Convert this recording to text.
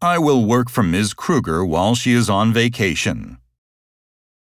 I will work for Ms. Kruger while she is on vacation.